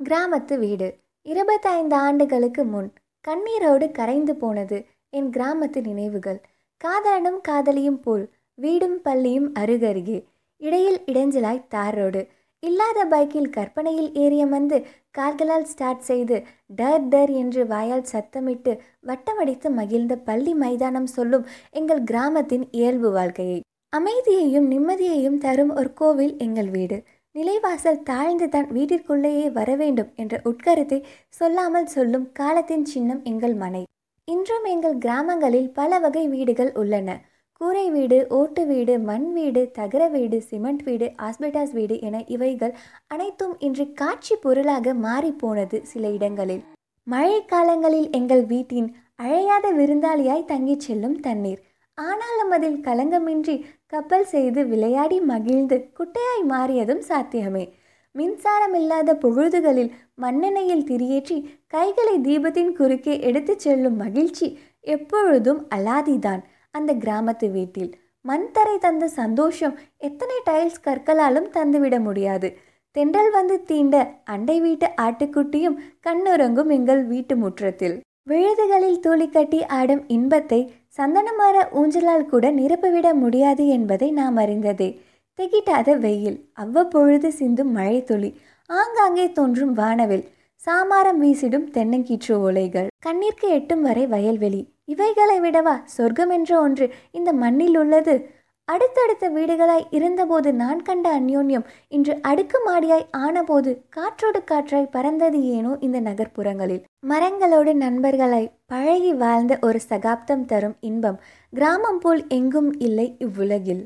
கிராமத்து வீடு. இருபத்தைந்து ஆண்டுகளுக்கு முன் கண்ணீரோடு கரைந்து போனது என் கிராமத்து நினைவுகள். காதலனும் காதலியும் போல் வீடும் பள்ளியும் அருகருகே இடையில் இடைஞ்சலாய் தார் ரோடு. இல்லாத பைக்கில் கற்பனையில் ஏறியமர்ந்து கால்களால் ஸ்டார்ட் செய்து டர் டர் என்று வாயால் சத்தமிட்டு வட்டமடித்து மகிழ்ந்த பள்ளி மைதானம் சொல்லும் எங்கள் கிராமத்தின் இயல்பு வாழ்க்கையை. அமைதியையும் நிம்மதியையும் தரும் ஒரு கோவில் எங்கள் வீடு. நிலைவாசல் தாழ்ந்து தான் வீட்டிற்குள்ளேயே வர வேண்டும் என்ற உட்கருத்தை சொல்லாமல் சொல்லும் காலத்தின் சின்னம் எங்கள் மனை. இன்றும் எங்கள் கிராமங்களில் பல வகை வீடுகள் உள்ளன. கூரை வீடு ஓட்டு வீடு மண் வீடு தகர வீடு சிமெண்ட் வீடு ஆஸ்பெட்டாஸ் வீடு என இவைகள் அனைத்தும் இன்று காட்சி பொருளாக மாறிப்போனது சில இடங்களில். மழை காலங்களில் எங்கள் வீட்டின் அழையாத விருந்தாளியாய் தங்கிச் செல்லும் தண்ணீர். ஆனாலும் அதில் கலங்கமின்றி கப்பல் செய்து விளையாடி மகிழ்ந்து குட்டையாய் மாறியதும் சாத்தியமே. மின்சாரம் இல்லாத பொழுதுகளில் மண்ணெண்ணெயில் திரியேற்றி கைகளை தீபத்தின் குறுக்கே எடுத்துச் செல்லும் மகிழ்ச்சி எப்பொழுதும் அலாதிதான் அந்த கிராமத்து வீட்டில். மண் தரை தந்த சந்தோஷம் எத்தனை டைல்ஸ் கற்களாலும் தந்துவிட முடியாது. தென்றல் வந்து தீண்ட அண்டை வீட்டு ஆட்டுக்குட்டியும் கண்ணுறங்கும் எங்கள் வீட்டு முற்றத்தில். விழுதுகளில் தூளி கட்டி ஆடும் இன்பத்தை சந்தனமர ஊஞ்சலால் கூட நிரப்பிவிட முடியாது என்பதை நாம் அறிந்ததே. திகிட்டாத வெயில் அவ்வப்பொழுது சிந்தும் மழை துளி ஆங்காங்கே தோன்றும் வானவில் சாமாரம் வீசிடும் தென்னங்கீற்று ஓலைகள். கண்ணிற்கு எட்டும் வரை வயல்வெளி இவைகளை விடவா சொர்க்கம் என்ற ஒன்று இந்த மண்ணில் உள்ளது? அடுத்தடுத்த வீடுகளாய் இருந்தபோது நான் கண்ட அந்யோன்யம் இன்று அடுக்கு மாடியாய் ஆனபோது காற்றோடு காற்றாய் பறந்தது ஏனோ இந்த நகர்ப்புறங்களில். மரங்களோடு நண்பர்களாய் பழகி வாழ்ந்த ஒரு சகாப்தம் தரும் இன்பம். கிராமம் போல் எங்கும் இல்லை இவ்வுலகில்.